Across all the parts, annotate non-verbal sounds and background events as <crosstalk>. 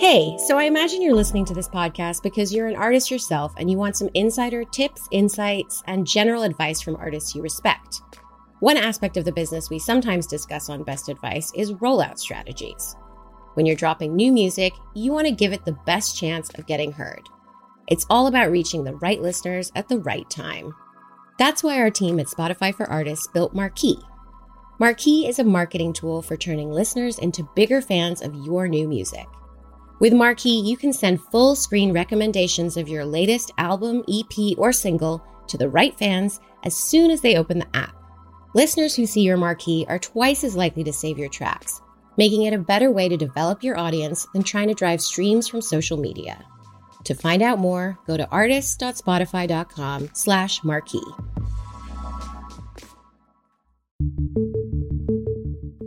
Hey, so I imagine you're listening to this podcast because you're an artist yourself and you want some insider tips, insights, and general advice from artists you respect. One aspect of the business we sometimes discuss on Best Advice is rollout strategies. When you're dropping new music, you want to give it the best chance of getting heard. It's all about reaching the right listeners at the right time. That's why our team at Spotify for Artists built Marquee. Marquee is a marketing tool for turning listeners into bigger fans of your new music. With Marquee, you can send full screen recommendations of your latest album, EP, or single to the right fans as soon as they open the app. Listeners who see your marquee are twice as likely to save your tracks, making it a better way to develop your audience than trying to drive streams from social media. To find out more, go to artists.spotify.com slash marquee.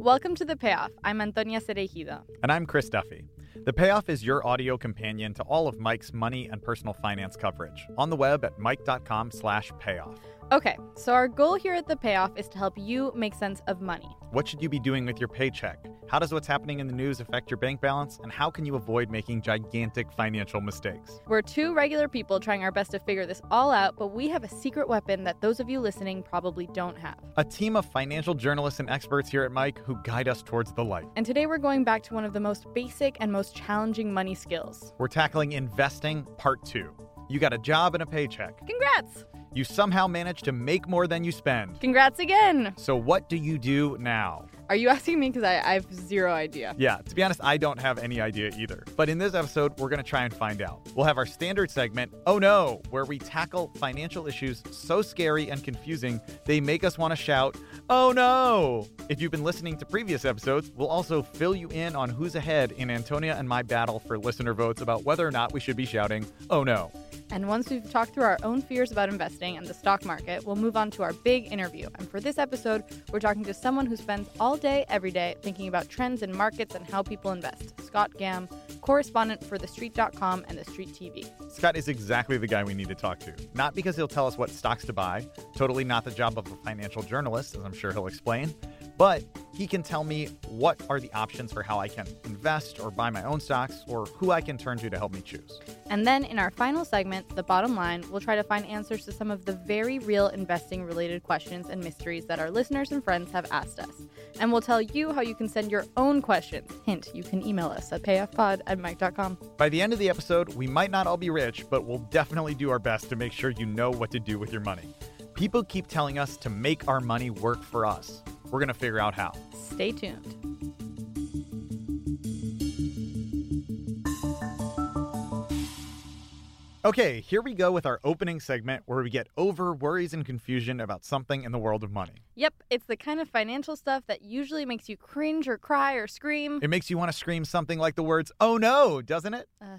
Welcome to The Payoff. I'm Antonia Cereijido. And I'm Chris Duffy. The Payoff is your audio companion to all of Mic's money and personal finance coverage on the web at mic.com slash payoff. Okay, so our goal here at The Payoff is to help you make sense of money. What should you be doing with your paycheck? How does what's happening in the news affect your bank balance? And how can you avoid making gigantic financial mistakes? We're two regular people trying our best to figure this all out, but we have a secret weapon that those of you listening probably don't have. A team of financial journalists and experts here at Mic who guide us towards the light. And today we're going back to one of the most basic and most challenging money skills. We're tackling investing part two. You got a job and a paycheck. Congrats! You somehow manage to make more than you spend. Congrats again! So, what do you do now? Are you asking me? Because I, I, have zero idea. Yeah, to be honest, I don't have any idea either. But in this episode, we're going to try and find out. We'll have our standard segment, Oh No, where we tackle financial issues so scary and confusing, they make us want to shout, Oh No! If you've been listening to previous episodes, we'll also fill you in on who's ahead in Antonia and my battle for listener votes about whether or not we should be shouting, Oh No. And once we've talked through our own fears about investing and the stock market, we'll move on to our big interview. And for this episode, we're talking to someone who spends all day, every day, thinking about trends in markets and how people invest. Scott Gamm, correspondent for TheStreet.com and The Street TV. Scott is exactly the guy we need to talk to. Not because he'll tell us what stocks to buy, totally not the job of a financial journalist, as I'm sure he'll explain, but he can tell me what are the options for how I can invest or buy my own stocks or who I can turn to to help me choose. And then in our final segment, The Bottom Line, we'll try to find answers to some of the very real investing related questions and mysteries that our listeners and friends have asked us. And we'll tell you how you can send your own questions. Hint, you can email us at payoffpod at mic.com. By the end of the episode, we might not all be rich, but we'll definitely do our best to make sure you know what to do with your money. People keep telling us to make our money work for us. We're going to figure out how. Stay tuned. Okay, here we go with our opening segment where we get over worries and confusion about something in the world of money. Yep, it's the kind of financial stuff that usually makes you cringe or cry or scream. It makes you want to scream something like the words, oh no, doesn't it? Uh,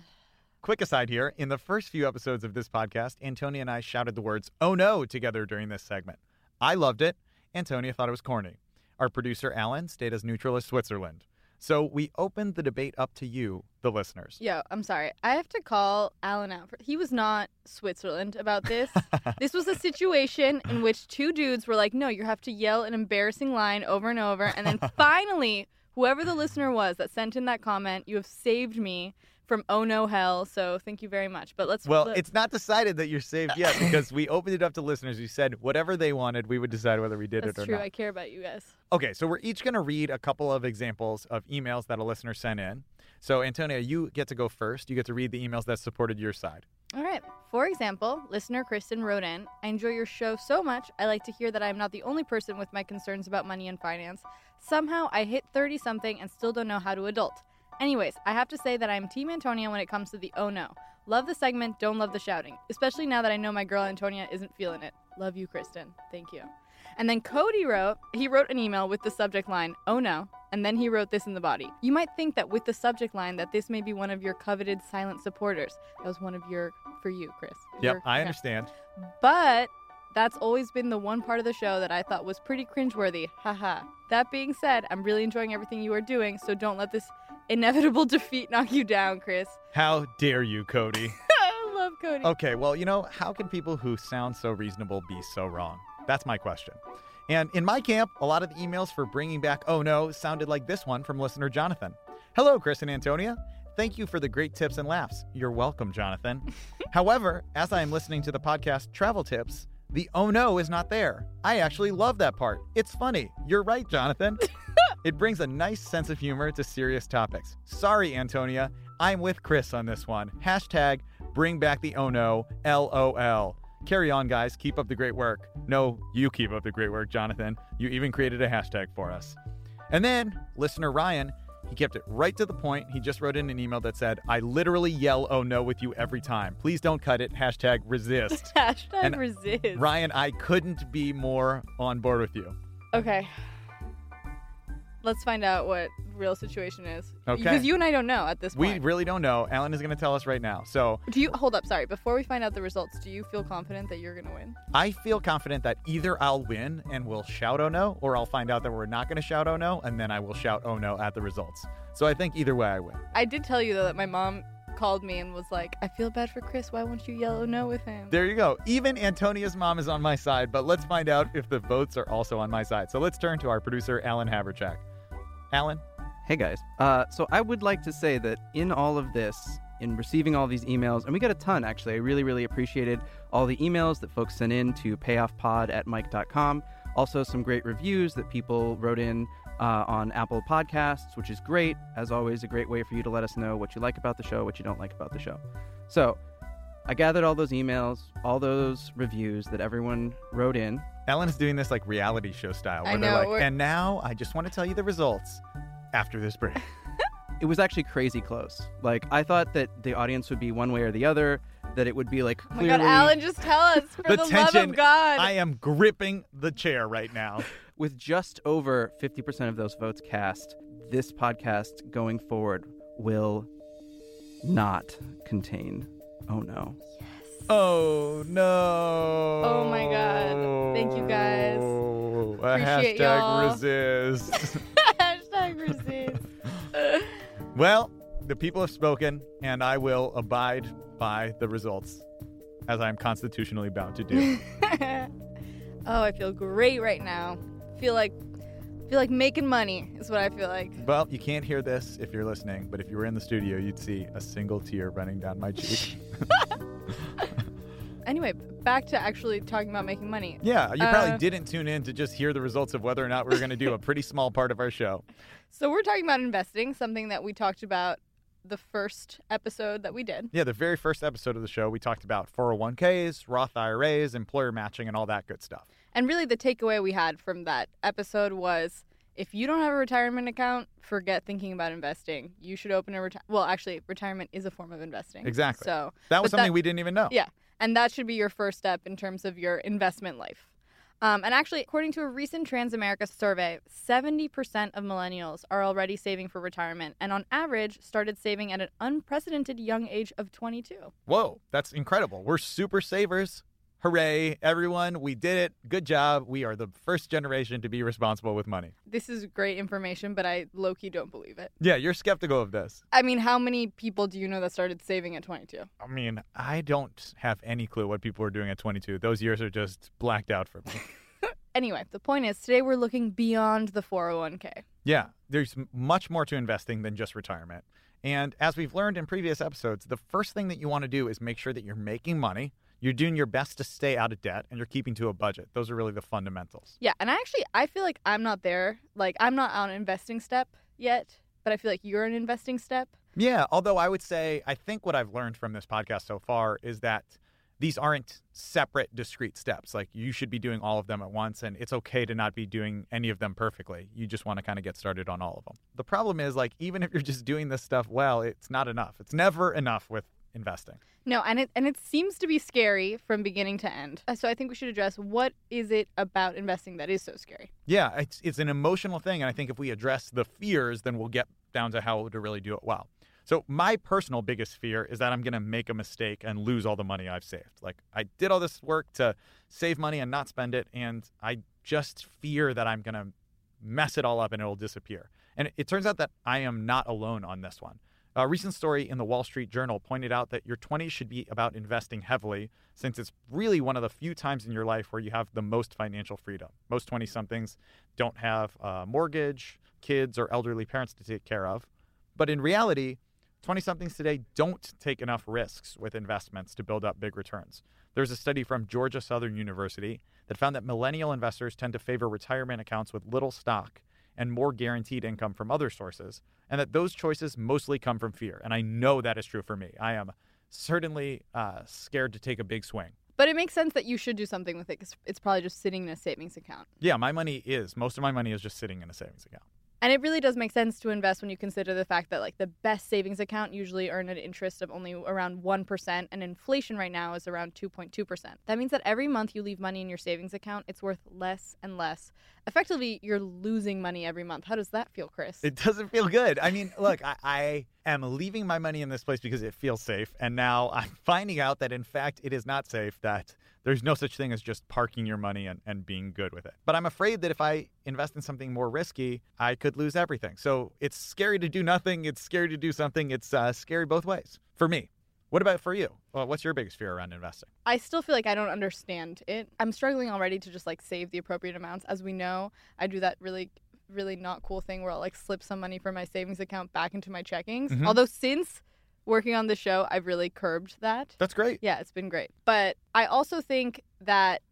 Quick aside here in the first few episodes of this podcast, Antonia and I shouted the words, oh no, together during this segment. I loved it. Antonia thought it was corny. Our producer, Alan, stayed as neutral as Switzerland. So we opened the debate up to you, the listeners. Yo, I'm sorry. I have to call Alan out. He was not Switzerland about this. <laughs> this was a situation in which two dudes were like, no, you have to yell an embarrassing line over and over. And then <laughs> finally, whoever the listener was that sent in that comment, you have saved me from oh no hell. So thank you very much. But let's. Well, let- it's not decided that you're saved yet <laughs> because we opened it up to listeners who said whatever they wanted, we would decide whether we did That's it or true. not. I care about you guys. Okay, so we're each going to read a couple of examples of emails that a listener sent in. So, Antonia, you get to go first. You get to read the emails that supported your side. All right. For example, listener Kristen wrote in I enjoy your show so much. I like to hear that I am not the only person with my concerns about money and finance. Somehow I hit 30 something and still don't know how to adult. Anyways, I have to say that I'm Team Antonia when it comes to the oh no. Love the segment, don't love the shouting. Especially now that I know my girl Antonia isn't feeling it. Love you, Kristen. Thank you. And then Cody wrote, he wrote an email with the subject line, oh no. And then he wrote this in the body. You might think that with the subject line that this may be one of your coveted silent supporters. That was one of your, for you, Chris. Yep, Your- I yeah. understand. But that's always been the one part of the show that I thought was pretty cringeworthy. Haha. That being said, I'm really enjoying everything you are doing, so don't let this inevitable <laughs> defeat knock you down, Chris. How dare you, Cody? <laughs> I love Cody. Okay, well, you know, how can people who sound so reasonable be so wrong? That's my question. And in my camp, a lot of the emails for bringing back Oh No sounded like this one from listener Jonathan. Hello, Chris and Antonia. Thank you for the great tips and laughs. You're welcome, Jonathan. <laughs> However, as I am listening to the podcast Travel Tips, the oh no is not there. I actually love that part. It's funny. You're right, Jonathan. <laughs> it brings a nice sense of humor to serious topics. Sorry, Antonia. I'm with Chris on this one. Hashtag bring back the oh no, LOL. Carry on, guys. Keep up the great work. No, you keep up the great work, Jonathan. You even created a hashtag for us. And then, listener Ryan, he kept it right to the point. He just wrote in an email that said, I literally yell, oh no, with you every time. Please don't cut it. Hashtag resist. <laughs> Hashtag And resist. Ryan, I couldn't be more on board with you. Okay. Let's find out what real situation is. Okay. Because you and I don't know at this point. We really don't know. Alan is going to tell us right now. So do you hold up? Sorry. Before we find out the results, do you feel confident that you're gonna win? I feel confident that either I'll win and we'll shout oh no, or I'll find out that we're not going to shout oh no, and then I will shout oh no at the results. So I think either way I win. I did tell you though that my mom called me and was like, "I feel bad for Chris. Why won't you yell oh no with him?" There you go. Even Antonia's mom is on my side, but let's find out if the votes are also on my side. So let's turn to our producer, Alan Haverchak. Alan, Hey guys. Uh, so I would like to say that in all of this, in receiving all these emails, and we got a ton actually. I really, really appreciated all the emails that folks sent in to payoffpod at mic.com. Also, some great reviews that people wrote in uh, on Apple Podcasts, which is great. As always, a great way for you to let us know what you like about the show, what you don't like about the show. So I gathered all those emails, all those reviews that everyone wrote in. Ellen is doing this like reality show style, I where they're know, like, we're- and now I just want to tell you the results after this break. <laughs> it was actually crazy close. Like I thought that the audience would be one way or the other. That it would be like Oh my clearly God, Alan, just tell us <laughs> for The the, love tension- of God. I am gripping the chair right now. <laughs> with just over fifty percent of those votes cast. This podcast going forward will not contain. Oh no! Oh no! Oh my God. Thank you, guys. Appreciate hashtag y'all. resist. <laughs> Hashtag resist. <laughs> well, the people have spoken, and I will abide by the results, as I am constitutionally bound to do. <laughs> oh, I feel great right now. Feel like feel like making money is what I feel like. well, you can't hear this if you're listening, but if you were in the studio, you'd see a single tear running down my cheek. <laughs> Anyway, back to actually talking about making money. yeah, you probably Uh, didn't tune in to just hear the results of whether or not we are going to do a pretty small part of our show. <laughs> So we're talking about investing, something that we talked about the first episode that we did. Yeah, the very first episode of the show, we talked about 401ks, Roth IRAs, employer matching, and all that good stuff. And really the takeaway we had from that episode was if you don't have a retirement account, forget thinking about investing. You should open a reti- well, actually, retirement is a form of investing. Exactly. So, That was something that- we didn't even know. Yeah. and that should be your first step in terms of your investment life. Um, and actually, according to a recent Transamerica survey, 70% of millennials are already saving for retirement, and on average, started saving at an unprecedented young age of 22. Whoa, that's incredible. We're super savers. Hooray, everyone. We did it. Good job. We are the first generation to be responsible with money. This is great information, but I low key don't believe it. Yeah, you're skeptical of this. I mean, how many people do you know that started saving at 22? I mean, I don't have any clue what people were doing at 22. Those years are just blacked out for me. <laughs> <laughs> Anyway, the point is, today we're looking beyond the 401k. Yeah, there's much more to investing than just retirement. And as we've learned in previous episodes, the first thing that you want to do is make sure that you're making money, you're doing your best to stay out of debt, and you're keeping to a budget. Those are really the fundamentals. Yeah, and I actually I feel like I'm not there. Like I'm not on an investing step yet, but I feel like you're an investing step. Yeah, although I would say, I think what I've learned from this podcast so far is that these aren't separate, discrete steps. Like you should be doing all of them at once, and it's okay to not be doing any of them perfectly. You just want to kind of get started on all of them. The problem is, like, even if you're just doing this stuff well, it's not enough. It's never enough with investing. No, and it and it seems to be scary from beginning to end. Uh, So I think we should address what is it about investing that is so scary. Yeah, it's it's an emotional thing, and I think if we address the fears, then we'll get down to how to really do it well. So my personal biggest fear is that I'm going to make a mistake and lose all the money I've saved. Like I did all this work to save money and not spend it, and I just fear that I'm going to mess it all up and it'll disappear. And it, it turns out that I am not alone on this one. A recent story in the Wall Street Journal pointed out that your 20s should be about investing heavily since it's really one of the few times in your life where you have the most financial freedom. Most 20 somethings don't have a mortgage, kids, or elderly parents to take care of. But in reality, 20 somethings today don't take enough risks with investments to build up big returns. There's a study from Georgia Southern University that found that millennial investors tend to favor retirement accounts with little stock and more guaranteed income from other sources, and that those choices mostly come from fear. And I know that is true for me. I am certainly uh, scared to take a big swing. But it makes sense that you should do something with it because it's probably just sitting in a savings account. Yeah, my money is, most of my money is just sitting in a savings account. And it really does make sense to invest when you consider the fact that like the best savings account usually earn an interest of only around 1% and inflation right now is around 2.2%. That means that every month you leave money in your savings account, it's worth less and less. Effectively, you're losing money every month. How does that feel, Chris? It doesn't feel good. I mean, look, I, I am leaving my money in this place because it feels safe. And now I'm finding out that in fact it is not safe, that there's no such thing as just parking your money and, and being good with it. But I'm afraid that if I invest in something more risky, I could lose everything. So it's scary to do nothing. It's scary to do something. It's uh, scary both ways for me. What about for you? Well, what's your biggest fear around investing? I still feel like I don't understand it. I'm struggling already to just like save the appropriate amounts. As we know, I do that really really not cool thing where I'll like slip some money from my savings account back into my checkings. Mhm. Although since working on the show, I've really curbed that. That's great. Yeah, it's been great. But I also think that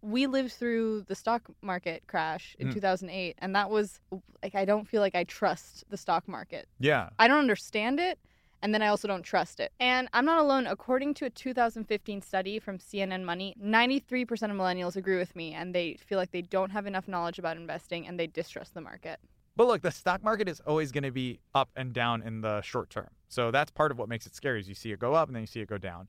we lived through the stock market crash in Mm. 2008 and that was like I don't feel like I trust the stock market. Yeah. I don't understand it and then I also don't trust it. And I'm not alone. According to a 2015 study from CNN Money, 93% of millennials agree with me and they feel like they don't have enough knowledge about investing and they distrust the market. But look, the stock market is always going to be up and down in the short term. So that's part of what makes it scary is you see it go up and then you see it go down.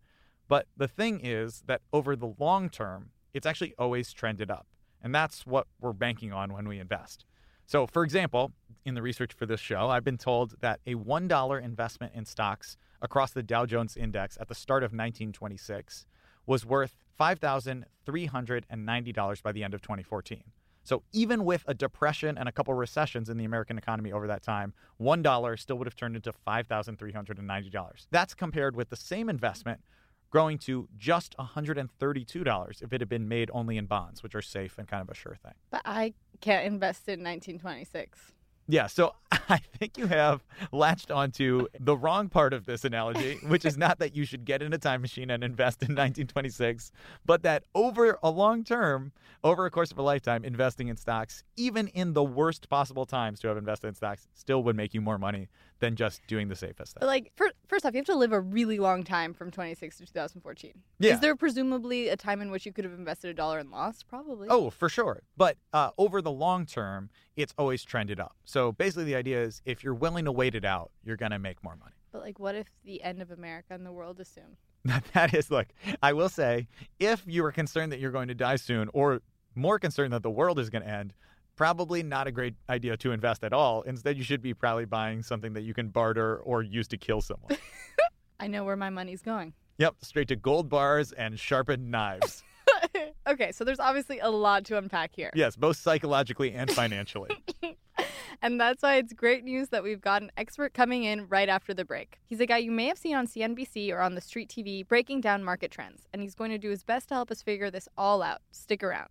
But the thing is that over the long term, it's actually always trended up. And that's what we're banking on when we invest. So, for example, in the research for this show, I've been told that a $1 investment in stocks across the Dow Jones Index at the start of 1926 was worth $5,390 by the end of 2014. So even with a depression and a couple recessions in the American economy over that time, $1 still would have turned into $5,390. That's compared with the same investment growing to just $132 if it had been made only in bonds, which are safe and kind of a sure thing. But I can't invest in 1926. Yeah, so <laughs> <laughs> I think you have latched onto the wrong part of this analogy, which is not that you should get in a time machine and invest in <laughs> 1926, but that over a long term, over a course of a lifetime, investing in stocks, even in the worst possible times to have invested in stocks, still would make you more money than just doing the safest thing. like, fir- first off, you have to live a really long time from 26 to 2014. Yeah. Is there presumably a time in which you could have invested a dollar and lost? Probably. Oh, for sure. But uh, over the long term, it's always trended up. So basically, the idea is if you're willing to wait it out, you're going to make more money. But like, what if the end of America and the world is <laughs> soon? that is look i will say if you are concerned that you're going to die soon or more concerned that the world is going to end probably not a great idea to invest at all instead you should be probably buying something that you can barter or use to kill someone <laughs> I know where my money's going. yep straight to gold bars and sharpened knives <laughs> okay, so there's obviously a lot to unpack here. yes both psychologically and financially And that's why it's great news that we've got an expert coming in right after the break. He's a guy you may have seen on CNBC or on the street TV breaking down market trends, and he's going to do his best to help us figure this all out. Stick around.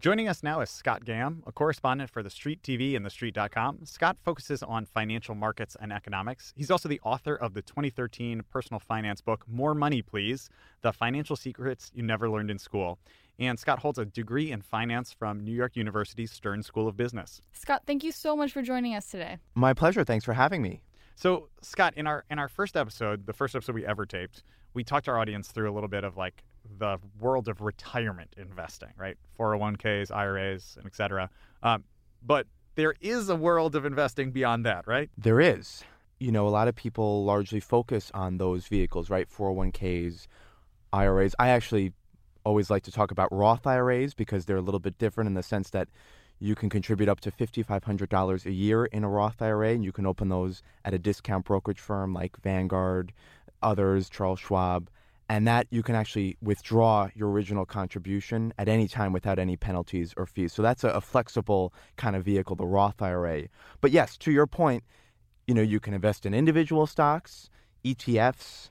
Joining us now is Scott Gamm, a correspondent for The Street TV and TheStreet.com. Scott focuses on financial markets and economics. He's also the author of the 2013 personal finance book, More Money, Please The Financial Secrets You Never Learned in School. And Scott holds a degree in finance from New York University's Stern School of Business. Scott, thank you so much for joining us today. My pleasure. Thanks for having me. So, Scott, in our in our first episode, the first episode we ever taped, we talked our audience through a little bit of like the world of retirement investing, right? 401ks, IRAs, and et cetera. Um, but there is a world of investing beyond that, right? There is. You know, a lot of people largely focus on those vehicles, right? 401ks, IRAs. I actually always like to talk about Roth IRAs because they're a little bit different in the sense that you can contribute up to $5,500 a year in a Roth IRA, and you can open those at a discount brokerage firm like Vanguard, others, Charles Schwab. And that you can actually withdraw your original contribution at any time without any penalties or fees. So that's a, a, flexible kind of vehicle, the Roth IRA. But yes, to your point, you know, you can invest in individual stocks, ETFs,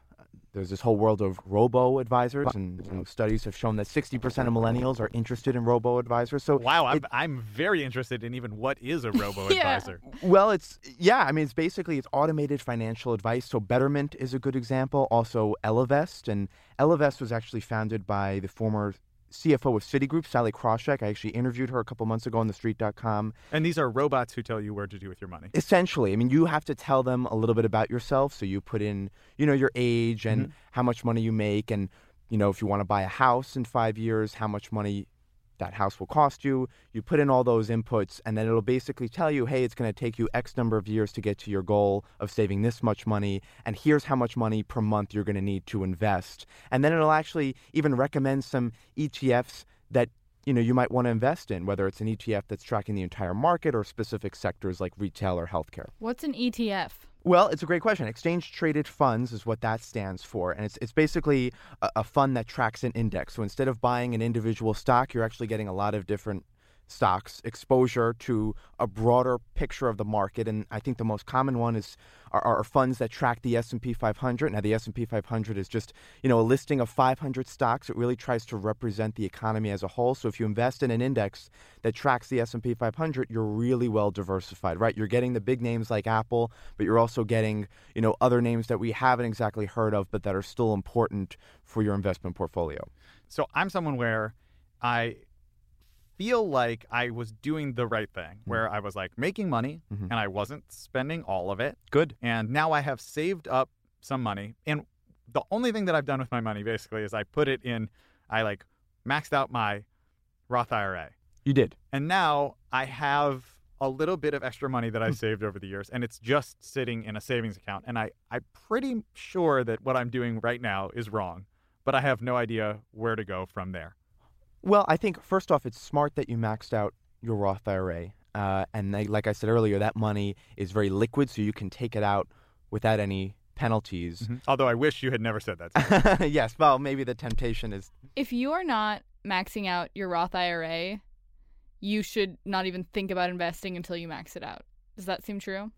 there's this whole world of robo advisors, and you know, studies have shown that 60% of millennials are interested in robo advisors. So wow, I'm, it, I'm very interested in even what is a robo <laughs> advisor. yeah. Well, it's yeah, I mean, it's basically it's automated financial advice. So Betterment is a good example. Also, Ellevest, and Ellevest was actually founded by the former CFO of Citigroup, Sally Krawcheck. I actually interviewed her a couple months ago on TheStreet.com. And these are robots who tell you where to do with your money. Essentially, I mean, you have to tell them a little bit about yourself. So you put in, you know, your age and mm-hmm. how much money you make, and you know, if you want to buy a house in five years, how much money that house will cost you. You put in all those inputs, and then it'll basically tell you, hey, it's going to take you X number of years to get to your goal of saving this much money, and here's how much money per month you're going to need to invest. And then it'll actually even recommend some ETFs that you know you might want to invest in, whether it's an ETF that's tracking the entire market or specific sectors like retail or healthcare. What's an ETF? Well, it's a great question. Exchange traded funds is what that stands for. And it's, it's basically a, a, fund that tracks an index. So instead of buying an individual stock, you're actually getting a lot of different stocks, exposure to a broader picture of the market. And I think the most common one is are, are funds that track the S&P 500. Now, the S&P 500 is just you know a listing of 500 stocks. It really tries to represent the economy as a whole. So if you invest in an index that tracks the S&P 500, you're really well diversified, right? You're getting the big names like Apple, but you're also getting you know other names that we haven't exactly heard of, but that are still important for your investment portfolio. So I'm someone where I feel like I was doing the right thing, mm-hmm. where I was like making money mm-hmm. and I wasn't spending all of it. Good. And now I have saved up some money. And the only thing that I've done with my money basically is I put it in, I like maxed out my Roth IRA. You did. And now I have a little bit of extra money that I've hmm. saved over the years, and it's just sitting in a savings account. And I, I'm pretty sure that what I'm doing right now is wrong, but I have no idea where to go from there. Well, I think first off, it's smart that you maxed out your Roth IRA. Uh, and they, like I said earlier, that money is very liquid, so you can take it out without any penalties. Mm-hmm. Although I wish you had never said that. <laughs> yes, well, maybe the temptation is. If you are not maxing out your Roth IRA, you should not even think about investing until you max it out. Does that seem true?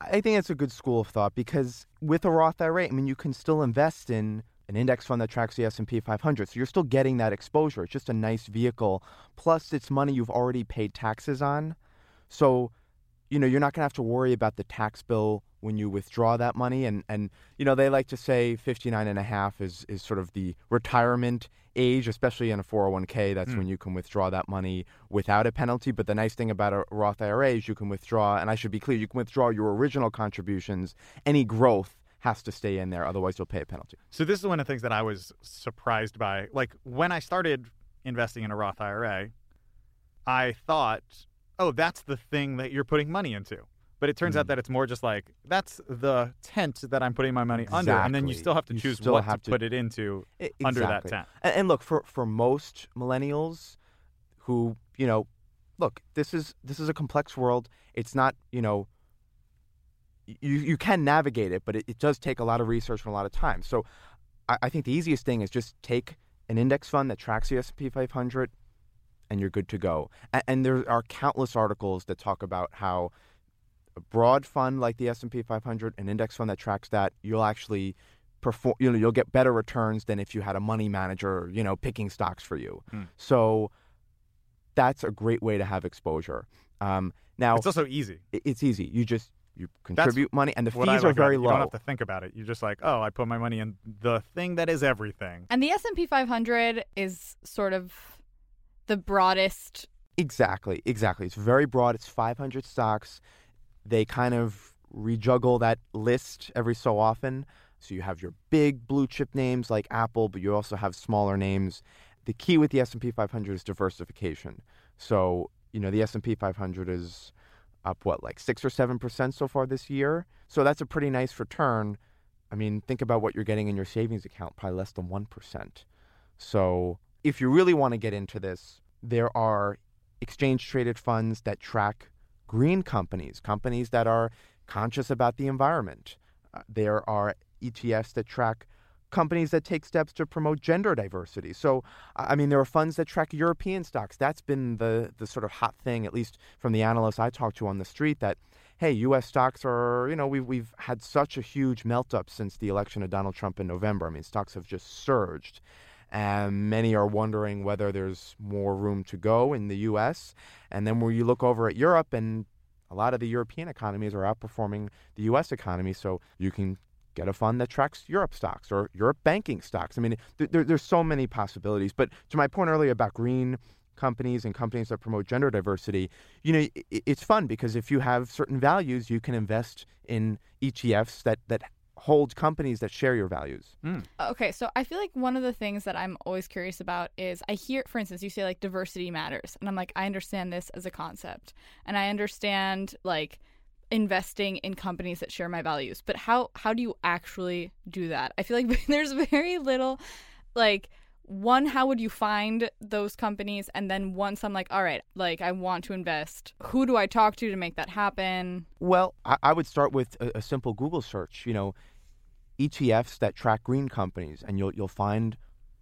I think it's a good school of thought because with a Roth IRA, I mean, you can still invest in an index fund that tracks the S&P 500. So you're still getting that exposure. It's just a nice vehicle. Plus, it's money you've already paid taxes on. So, you know, you're not going to have to worry about the tax bill when you withdraw that money. And, and you know, they like to say 59 and a half is, is sort of the retirement age, especially in a 401k. That's mm. when you can withdraw that money without a penalty. But the nice thing about a Roth IRA is you can withdraw, and I should be clear, you can withdraw your original contributions, any growth has to stay in there. Otherwise, you'll pay a penalty. So this is one of the things that I was surprised by. Like when I started investing in a Roth IRA, I thought, oh, that's the thing that you're putting money into. But it turns mm. out that it's more just like that's the tent that I'm putting my money exactly. under, and then you still have to you choose what to, to, put it into exactly. under that tent. And, and look, for for most millennials who you know, look, this is this is a complex world. It's not you know you, you can navigate it, but it, it does take a lot of research and a lot of time. So I, I think the easiest thing is just take an index fund that tracks the S&P 500 and you're good to go. And, and, there are countless articles that talk about how a broad fund like the S&P 500, an index fund that tracks that, you'll actually perform. You know, you'll get better returns than if you had a money manager, you know, picking stocks for you. Hmm. So that's a great way to have exposure. Um, now it's also easy. It's easy. You just you contribute That's money, and the fees like are very low. You don't have to think about it. You're just like, oh, I put my money in the thing that is everything. And the S and P 500 is sort of the broadest. Exactly, exactly. It's very broad. It's 500 stocks. They kind of rejuggle that list every so often. So you have your big blue chip names like Apple, but you also have smaller names. The key with the S&P 500 is diversification. So, you know, the S&P 500 is up what like six or seven percent so far this year. So that's a pretty nice return. I mean, think about what you're getting in your savings account, probably less than one percent. So if you really want to get into this, there are exchange traded funds that track green companies, companies that are conscious about the environment. Uh, there are ETFs that track companies that take steps to promote gender diversity. So, I mean, there are funds that track European stocks. That's been the, the sort of hot thing, at least from the analysts I talked to on the street, that, hey, U.S. stocks are, you know, we've, we've had such a huge melt up since the election of Donald Trump in November. I mean, stocks have just surged. And many are wondering whether there's more room to go in the U.S. And then when you look over at Europe, and a lot of the European economies are outperforming the U.S. economy, so you can get a fund that tracks Europe stocks or Europe banking stocks. I mean, there, there's so many possibilities. But to my point earlier about green companies and companies that promote gender diversity, you know, it's fun because if you have certain values, you can invest in ETFs that that hold companies that share your values. Mm. Okay, so I feel like one of the things that I'm always curious about is I hear, for instance, you say like diversity matters, and I'm like, I understand this as a concept, and I understand like investing in companies that share my values. But how how do you actually do that? I feel like <laughs> there's very little like one how would you find those companies and then once i'm like all right like i want to invest who do i talk to to make that happen well i, I would start with a, a, simple google search you know etfs that track green companies and you'll you'll find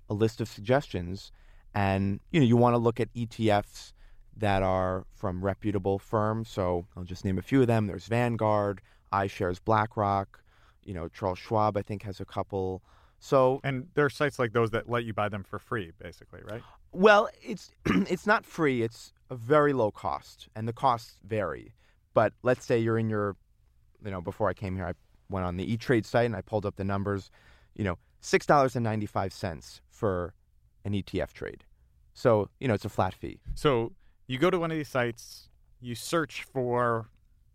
a list of suggestions and you know you want to look at etfs that are from reputable firms. So I'll just name a few of them. There's Vanguard, iShares BlackRock, you know, Charles Schwab, I think, has a couple. So And there are sites like those that let you buy them for free, basically, right? Well, it's <clears throat> it's not free. It's a very low cost, and the costs vary. But let's say you're in your, you know, before I came here, I went on the E Trade site and I pulled up the numbers. You know, six dollars and ninety five cents for an ETF trade. So you know, it's a flat fee. So you go to one of these sites, you search for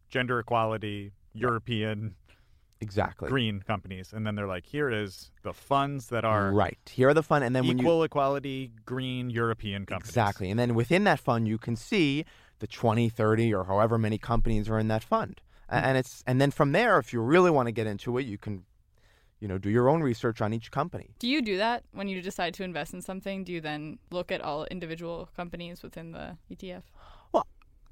gender equality, European exactly green companies, and then they're like, here is the funds that are right. Here are the fund, and then equal you, equality green European companies. Exactly, and then within that fund, you can see the 20, 30, or however many companies are in that fund. Mm-hmm. And it's and then from there, if you really want to get into it, you can you know, do your own research on each company. Do you do that when you decide to invest in something? Do you then look at all individual companies within the ETF? Well,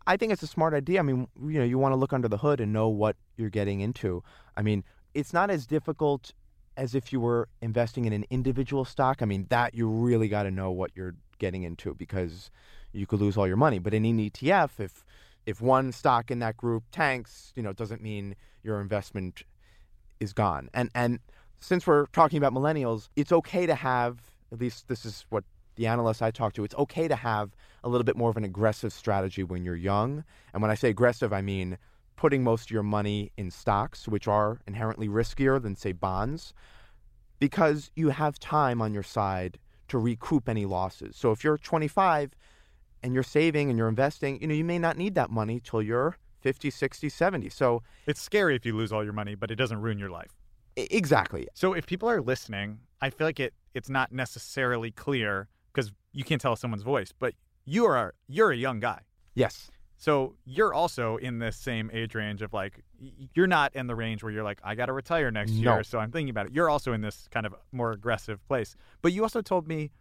I think it's a smart idea. I mean, you know, you want to look under the hood and know what you're getting into. I mean, it's not as difficult as if you were investing in an individual stock. I mean, that you really got to know what you're getting into because you could lose all your money. But in an ETF, if if one stock in that group tanks, you know, it doesn't mean your investment is gone. And and since we're talking about millennials, it's okay to have at least this is what the analysts I talk to, it's okay to have a little bit more of an aggressive strategy when you're young. And when I say aggressive, I mean putting most of your money in stocks, which are inherently riskier than, say, bonds, because you have time on your side to recoup any losses. So if you're 25 and you're saving and you're investing, you know, you may not need that money till you're 50, 60, 70. So it's scary if you lose all your money, but it doesn't ruin your life. Exactly. So if people are listening, I feel like it it's not necessarily clear because you can't tell someone's voice, but you are you're a young guy. Yes. So you're also in this same age range of like you're not in the range where you're like I got to retire next no. year, so I'm thinking about it. You're also in this kind of more aggressive place. But you also told me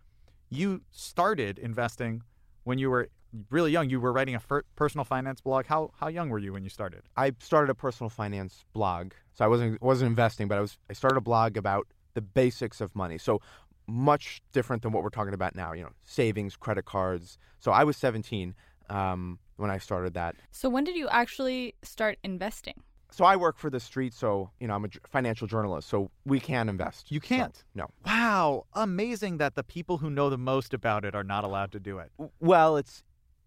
you started investing when you were really young. You were writing a personal finance blog. How how young were you when you started? I started a personal finance blog. So I wasn't wasn't investing, but I was I started a blog about the basics of money. So much different than what we're talking about now. You know, savings, credit cards. So I was 17 um, when I started that. So when did you actually start investing? So I work for the street, so you know I'm a financial journalist, so we can invest. You can't. So, no. Wow, amazing that the people who know the most about it are not allowed to do it. Well, it's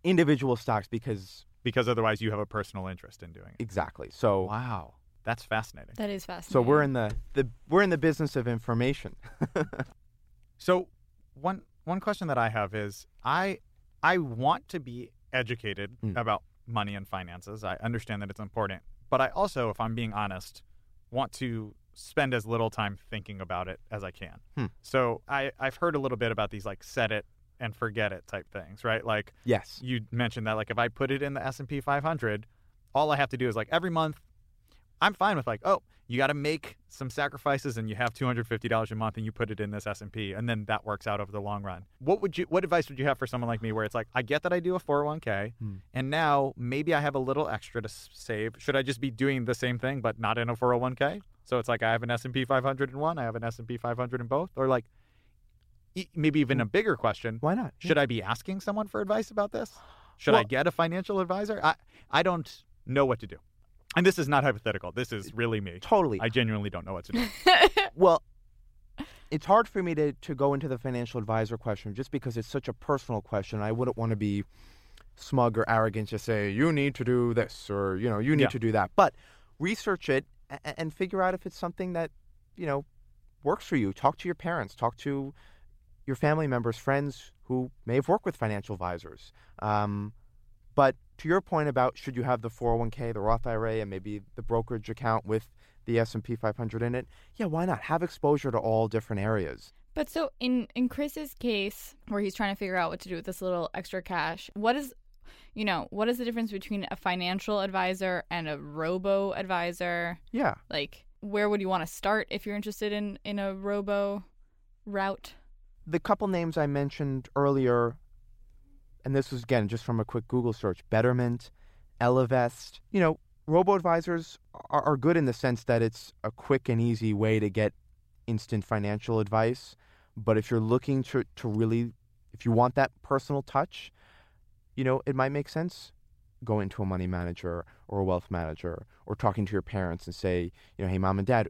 individual stocks because because otherwise you have a personal interest in doing it. Exactly. So wow, that's fascinating. That is fascinating. So we're in the, the we're in the business of information. <laughs> so one one question that I have is I I want to be educated mm. about money and finances. I understand that it's important, but I also, if I'm being honest, want to spend as little time thinking about it as I can. Hmm. So I I've heard a little bit about these like set it and forget it type things, right? Like yes, you mentioned that like if I put it in the S and P 500, all I have to do is like every month I'm fine with like, oh, you got to make some sacrifices and you have $250 a month and you put it in this S&P and then that works out over the long run. What would you what advice would you have for someone like me where it's like I get that I do a 401k Hmm. and now maybe I have a little extra to save. Should I just be doing the same thing but not in a 401k? So it's like I have an S&P 500 in one, I have an S&P 500 in both or like maybe even a mm. bigger question, Why not? should I be asking someone for advice about this? Should I get a financial advisor? I I don't know what to do. And this is not hypothetical. This is really me. Totally. I genuinely don't know what to do. <laughs> Well, it's hard for me to, to go into the financial advisor question just because it's such a personal question. I wouldn't want to be smug or arrogant to say, you need to do this or, you know, you need Yeah. to do that. But research it and, and figure out if it's something that, you know, works for you. Talk to your parents, talk to your family members, friends who may have worked with financial advisors. Um, but to your point about should you have the 401k, the Roth IRA, and maybe the brokerage account with the S&P 500 in it, yeah, why not? Have exposure to all different areas. But so in in Chris's case, where he's trying to figure out what to do with this little extra cash, what is, you know, what is the difference between a financial advisor and a robo advisor? Yeah. Like, where would you want to start if you're interested in in a robo route? The couple names I mentioned earlier, and this was again just from a quick Google search Betterment, Ellevest. You know, robo advisors are, are good in the sense that it's a quick and easy way to get instant financial advice. But if you're looking to, to really, if you want that personal touch, you know, it might make sense going to a money manager or a wealth manager or talking to your parents and say, you know, hey, mom and dad,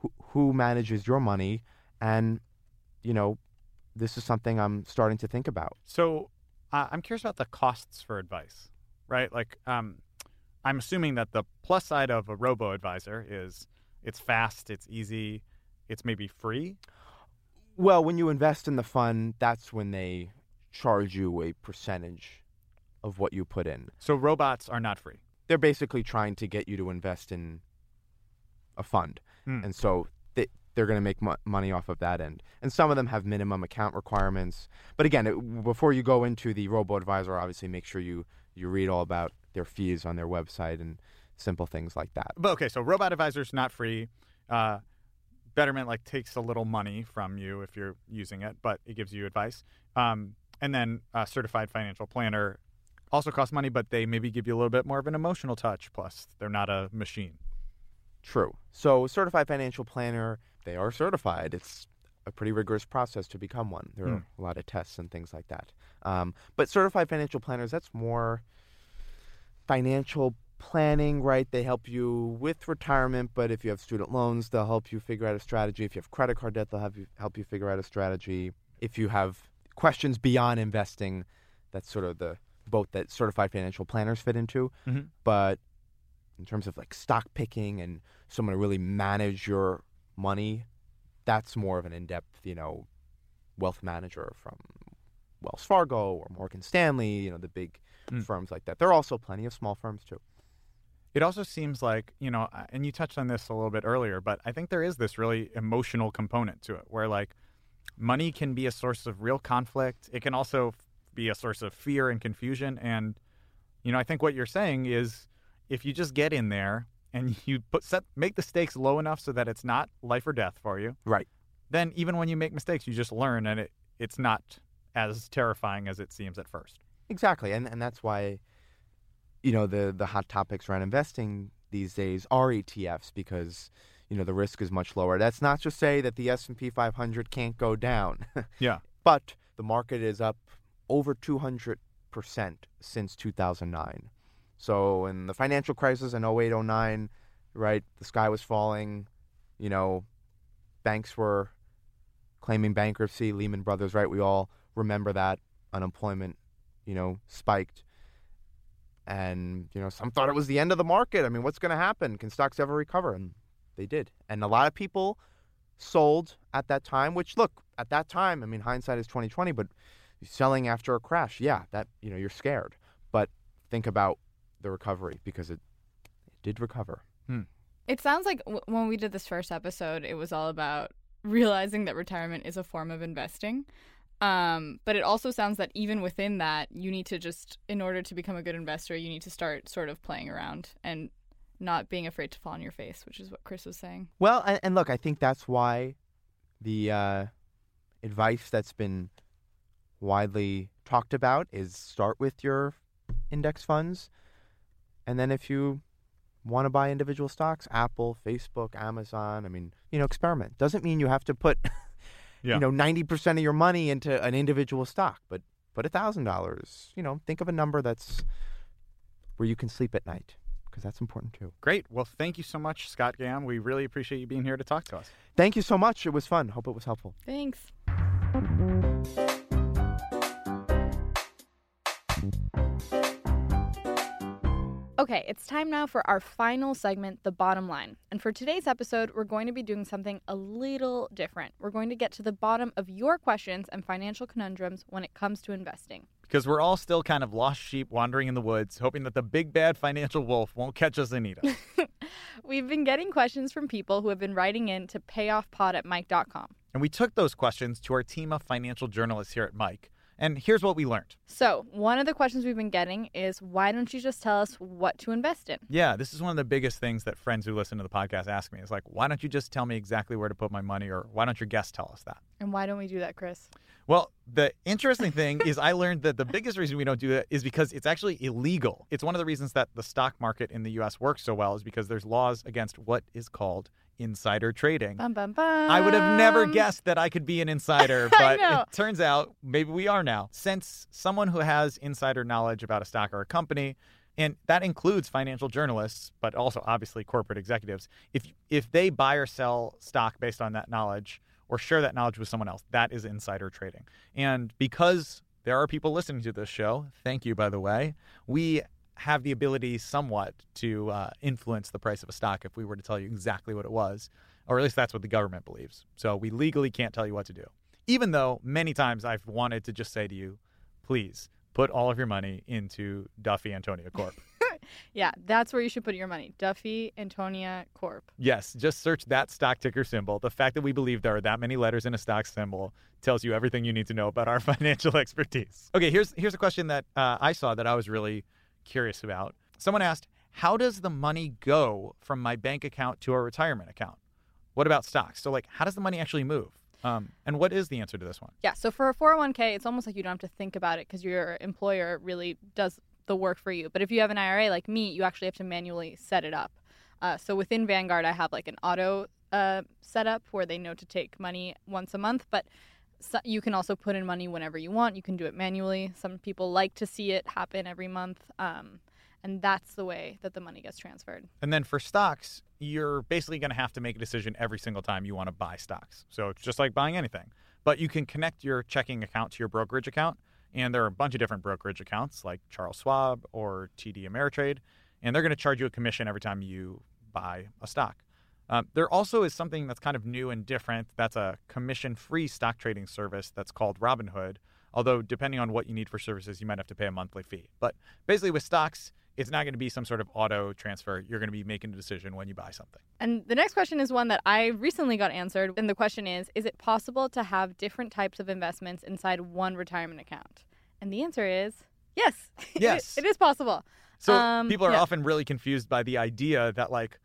who, who manages your money? And, you know, this is something I'm starting to think about. So uh, I'm curious about the costs for advice, right? Like, um, I'm assuming that the plus side of a robo advisor is it's fast, it's easy, it's maybe free. Well, when you invest in the fund, that's when they charge you a percentage of what you put in. So robots are not free. They're basically trying to get you to invest in a fund. Hmm. And so they're going to make mo- money off of that end. And some of them have minimum account requirements. But again, it, before you go into the robo advisor, obviously make sure you, you read all about their fees on their website and simple things like that. But okay, so robot advisor's not free. Uh, Betterment like takes a little money from you if you're using it, but it gives you advice. Um, and then uh, certified financial planner also costs money, but they maybe give you a little bit more of an emotional touch. Plus, they're not a machine. True. So, certified financial planner, they are certified. It's a pretty rigorous process to become one. There are a lot of tests and things like that. Um, but certified financial planners, that's more financial planning, right? They help you with retirement, but if you have student loans, they'll help you figure out a strategy. If you have credit card debt, they'll have you, help you figure out a strategy. If you have questions beyond investing, that's sort of the boat that certified financial planners fit into. Mhm. But in terms of like stock picking and someone to really manage your money, that's more of an in-depth, you know, wealth manager from Wells Fargo or Morgan Stanley, you know, the big Mm. firms like that. There are also plenty of small firms too. It also seems like, you know, and you touched on this a little bit earlier, but I think there is this really emotional component to it where like money can be a source of real conflict. It can also be a source of fear and confusion. And, you know, I think what you're saying is if you just get in there and <laughs> you put set make the stakes low enough so that it's not life or death for you, Right. then even when you make mistakes, you just learn and it, it's not as terrifying as it seems at first. Exactly. And and that's why you know the the hot topics around investing these days are ETFs because you know the risk is much lower. That's not to say that the S&P 500 can't go down. <laughs> Yeah. But the market is up over 200% since 2009. So in the financial crisis in 08, 09, right, the sky was falling, you know, banks were claiming bankruptcy, Lehman Brothers, right? We all remember that unemployment, you know, spiked. And, you know, some thought it was the end of the market. I mean, what's going to happen? Can stocks ever recover? And they did. And a lot of people sold at that time, which look, at that time, I mean, hindsight is 2020, but selling after a crash, yeah, that, you know, you're scared. But think about the recovery because it, it did recover. It sounds like w- when we did this first episode, it was all about realizing that retirement is a form of investing. Um, but it also sounds that even within that, you need to just, in order to become a good investor, you need to start sort of playing around and not being afraid to fall on your face, which is what Chris was saying. Well, and, and look, I think that's why the uh, advice that's been widely talked about is start with your index funds, and then if you want to buy individual stocks, Apple, Facebook, Amazon, I mean, you know, experiment. Doesn't mean you have to put, <laughs> Yeah. you know, ninety percent of your money into an individual stock, but put a thousand dollars. You know, think of a number that's where you can sleep at night because that's important too. Great. Well, thank you so much, Scott Gamm. We really appreciate you being here to talk to us. Thank you so much. It was fun. Hope it was helpful. Thanks. Okay, it's time now for our final segment, The Bottom Line. And for today's episode, we're going to be doing something a little different. We're going to get to the bottom of your questions and financial conundrums when it comes to investing. Because we're all still kind of lost sheep wandering in the woods, hoping that the big bad financial wolf won't catch us and eat us. We've been getting questions from people who have been writing in to payoffpod at mic.com. and we took those questions to our team of financial journalists here at Mic. And here's what we learned. So, one of the questions we've been getting is why don't you just tell us what to invest in? Yeah, this is one of the biggest things that friends who listen to the podcast ask me is like, why don't you just tell me exactly where to put my money or why don't your guests tell us that? And why don't we do that, Chris? Well, the interesting thing is, I learned that the biggest reason we don't do that is because it's actually illegal. It's one of the reasons that the stock market in the US works so well, is because there's laws against what is called insider trading. Bum, bum, bum. I would have never guessed that I could be an insider, <laughs> but it turns out maybe we are now. Since someone who has insider knowledge about a stock or a company, and that includes financial journalists, but also obviously corporate executives, if if they buy or sell stock based on that knowledge or share that knowledge with someone else, that is insider trading. And because there are people listening to this show, thank you by the way, we have the ability somewhat to uh, influence the price of a stock if we were to tell you exactly what it was, or at least that's what the government believes. So we legally can't tell you what to do. Even though many times I've wanted to just say to you, please put all of your money into Duffy Antonia Corp. Yeah, that's where you should put your money. Duffy Antonia Corp. yes, just search that stock ticker symbol. The fact that we believe there are that many letters in a stock symbol tells you everything you need to know about our <laughs> financial expertise. Okay, here's here's a question that uh, I saw that I was really curious about. Someone asked, "How does the money go from my bank account to a retirement account? What about stocks? So, like, how does the money actually move? Um, and what is the answer to this one? Yeah, so for a 401k, it's almost like you don't have to think about it because your employer really does the work for you. But if you have an IRA like me, you actually have to manually set it up. Uh, so within Vanguard, I have like an auto uh, setup where they know to take money once a month, but so you can also put in money whenever you want. You can do it manually. Some people like to see it happen every month. Um, and that's the way that the money gets transferred. And then for stocks, you're basically going to have to make a decision every single time you want to buy stocks. So it's just like buying anything. But you can connect your checking account to your brokerage account. And there are a bunch of different brokerage accounts like Charles Schwab or TD Ameritrade. And they're going to charge you a commission every time you buy a stock. Um, there also is something that's kind of new and different. That's a commission free stock trading service that's called Robinhood. Although, depending on what you need for services, you might have to pay a monthly fee. But basically, with stocks, it's not going to be some sort of auto transfer. You're going to be making a decision when you buy something. And the next question is one that I recently got answered. And the question is Is it possible to have different types of investments inside one retirement account? And the answer is yes. <laughs> Yes. it is possible. So Um, people are yeah. often really confused by the idea that, like,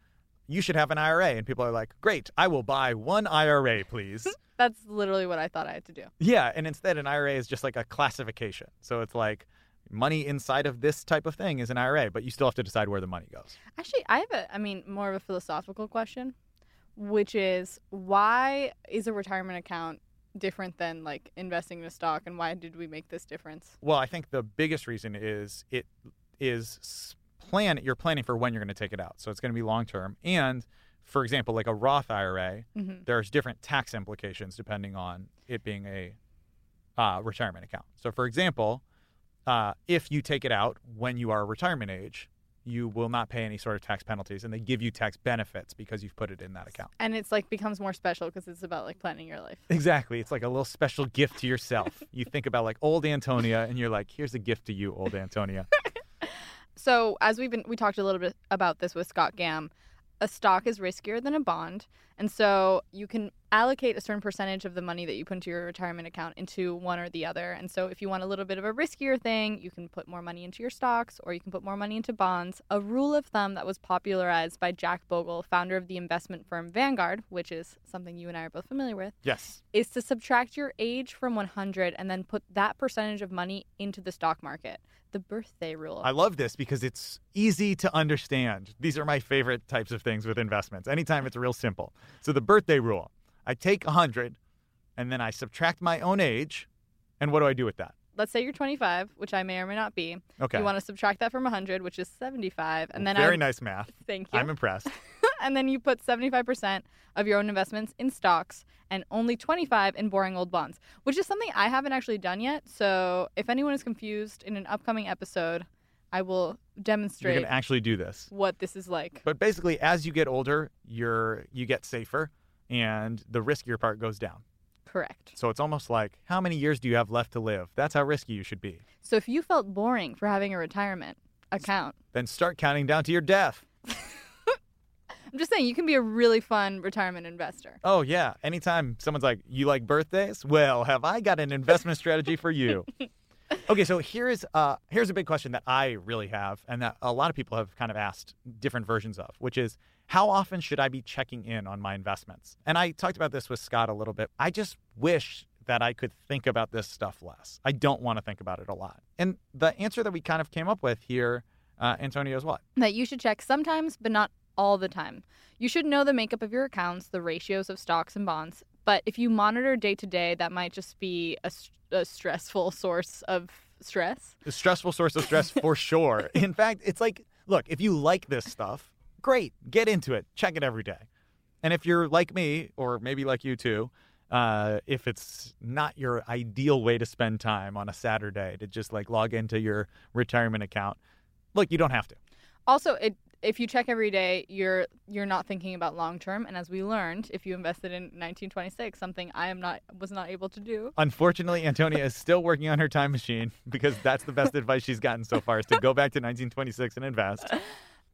you should have an IRA. And people are like, great, I will buy one IRA, please. <laughs> That's literally what I thought I had to do. yeah. And instead, an IRA is just like a classification. So it's like money inside of this type of thing is an IRA, but you still have to decide where the money goes. Actually, I have a, I mean, more of a philosophical question, which is why is a retirement account different than like investing in a stock and why did we make this difference? Well, I think the biggest reason is it is plan you're planning for when you're going to take it out. So it's going to be long term. And for example, like a Roth IRA, Mm-hmm. there's different tax implications depending on it being a uh, retirement account. So for example, uh, if you take it out when you are retirement age, you will not pay any sort of tax penalties, and they give you tax benefits because you've put it in that account. And it's like becomes more special because it's about like planning your life. Exactly. It's like a little special gift to yourself. <laughs> you think about like old Antonia, and you're like, here's a gift to you, old Antonia. <laughs> So as we've been, we talked a little bit about this with Scott Gamm. A stock is riskier than a bond, And so you can allocate a certain percentage of the money that you put into your retirement account into one or the other. And so if you want a little bit of a riskier thing, you can put more money into your stocks or you can put more money into bonds. A rule of thumb that was popularized by Jack Bogle, founder of the investment firm Vanguard, which is something you and I are both familiar with, Yes. is to subtract your age from 100 and then put that percentage of money into the stock market. The birthday rule. I love this because it's easy to understand. These are my favorite types of things with investments. Anytime it's real simple. So the birthday rule. I take 100 and then I subtract my own age. And what do I do with that? Let's say you're 25, which I may or may not be. Okay. You want to subtract that from 100, which is 75, and then Very I nice math. thank you. I'm impressed. <laughs> and then you put 75% of your own investments in stocks and only 25 in boring old bonds, which is something I haven't actually done yet. So if anyone is confused in an upcoming episode, I will demonstrate going to actually do this. what this is like. But basically, as you get older, you're you get safer, and the riskier part goes down. Correct. So it's almost like how many years do you have left to live? That's how risky you should be. So if you felt boring for having a retirement account, Then start counting down to your death. <laughs> I'm just saying you can be a really fun retirement investor. Oh yeah. Anytime someone's like, "You like birthdays?" Well, have I got an investment strategy for you? <laughs> Okay, so here's uh here's a big question that I really have, and that a lot of people have kind of asked different versions of, which is how often should I be checking in on my investments? And I talked about this with Scott a little bit. I just wish that I could think about this stuff less. I don't want to think about it a lot. And the answer that we kind of came up with here, uh, Antonia, is what? that you should check sometimes, but not all the time. You should know the makeup of your accounts, the ratios of stocks and bonds. But if you monitor day to day, that might just be a stressful <laughs> source of stress. a stressful source of stress for <laughs> sure. In fact, it's like, look, if you like this stuff, great, get into it, check it every day. And if you're like me, or maybe like you too, uh, if it's not your ideal way to spend time on a Saturday to just like log into your retirement account, look, you don't have to. Also, it if you check every day, you're you're not thinking about long term. And as we learned, if you invested in 1926, something I am not was not able to do. Unfortunately, Antonia is still working on her time machine because that's the best advice she's gotten so far is to go back to 1926 and invest. <laughs>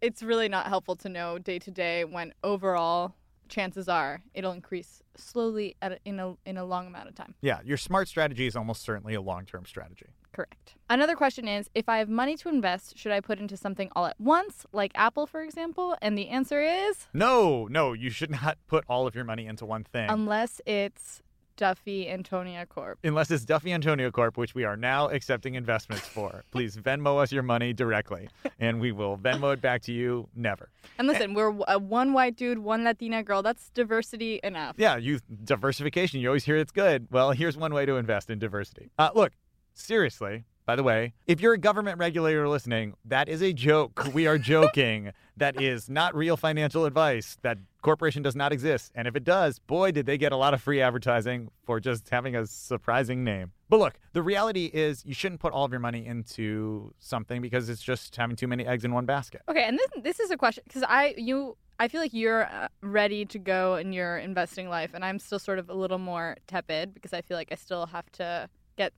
It's really not helpful to know day to day when overall chances are it'll increase slowly at a, in a in a long amount of time. Yeah, your smart strategy is almost certainly a long term strategy. Correct. Another question is if I have money to invest, should I put into something all at once, like Apple, for example? And the answer is No, no, you should <laughs> not put all of your money into one thing. unless it's Duffy Antonia Corp. Unless it's Duffy Antonia Corp, which we are now accepting investments for. <laughs> Please Venmo us your money directly, and we will Venmo it back to you never. And listen, we're a one white dude, one Latina girl. That's diversity enough. Yeah, you diversification. You always hear it's good. Well, here's one way to invest in diversity. Uh, look, seriously. By the way, if you're a government regulator listening, that is a joke. We are <laughs> joking. that is not real financial advice. That corporation does not exist. And if it does, boy, did they get a lot of free advertising for just having a surprising name. But look, the reality is you shouldn't put all of your money into something because it's just having too many eggs in one basket. Okay, and this this is a question because I you I feel like you're uh, ready to go in your investing life, and I'm still sort of a little more tepid because I feel like I still have to get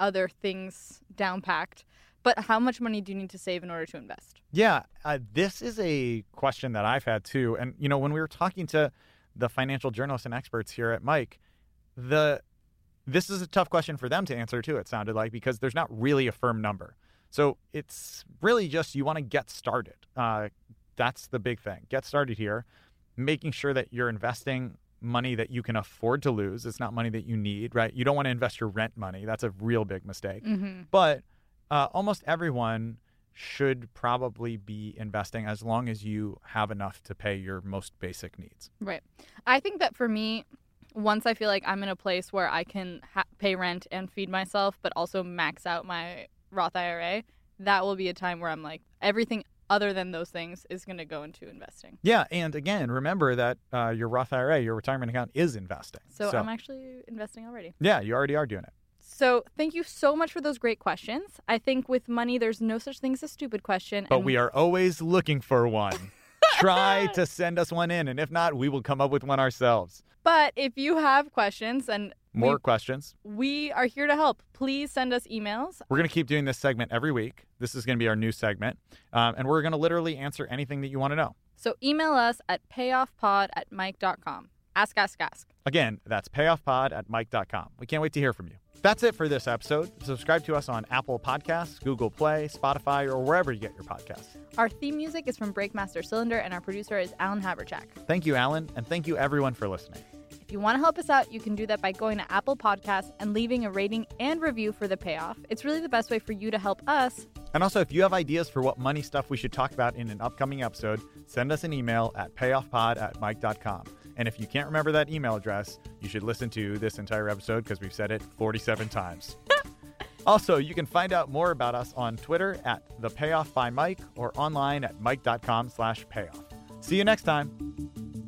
other things down packed. But how much money do you need to save in order to invest? Yeah, uh, this is a question that I've had too. And you know, when we were talking to the financial journalists and experts here at Mic, the this is a tough question for them to answer too. It sounded like because there's not really a firm number. So it's really just you want to get started. Uh, that's the big thing. Get started here, making sure that you're investing money that you can afford to lose. It's not money that you need, right? You don't want to invest your rent money. That's a real big mistake. Mm-hmm. But uh, almost everyone should probably be investing as long as you have enough to pay your most basic needs. Right. I think that for me, once I feel like I'm in a place where I can ha- pay rent and feed myself, but also max out my Roth IRA, that will be a time where I'm like, everything other than those things is going to go into investing. Yeah, and again, remember that uh, your Roth IRA, your retirement account, is investing. So, I'm actually investing already. yeah, you already are doing it. So thank you so much for those great questions. I think with money, there's no such thing as a stupid question. But and we are always looking for one. <laughs> Try to send us one in, and if not, we will come up with one ourselves. But if you have questions and More questions. we are here to help, please send us emails. We're going to keep doing this segment every week. This is going to be our new segment. Um, and we're going to literally answer anything that you want to know. So email us at payoffpod at mic.com. Ask, ask, ask. Again, that's payoffpod at mic.com. We can't wait to hear from you. That's it for this episode. Subscribe to us on Apple Podcasts, Google Play, Spotify, or wherever you get your podcasts. Our theme music is from Breakmaster Cylinder, and our producer is Alan Haberchak. Thank you, Alan, and thank you everyone for listening. If you want to help us out, you can do that by going to Apple Podcasts and leaving a rating and review for the payoff. It's really the best way for you to help us. And also, if you have ideas for what money stuff we should talk about in an upcoming episode, send us an email at payoffpod at mic.com. And if you can't remember that email address, you should listen to this entire episode because we've said it 47 times. <laughs> also, you can find out more about us on Twitter at the Payoff by Mic or online at mic.com slash payoff. See you next time.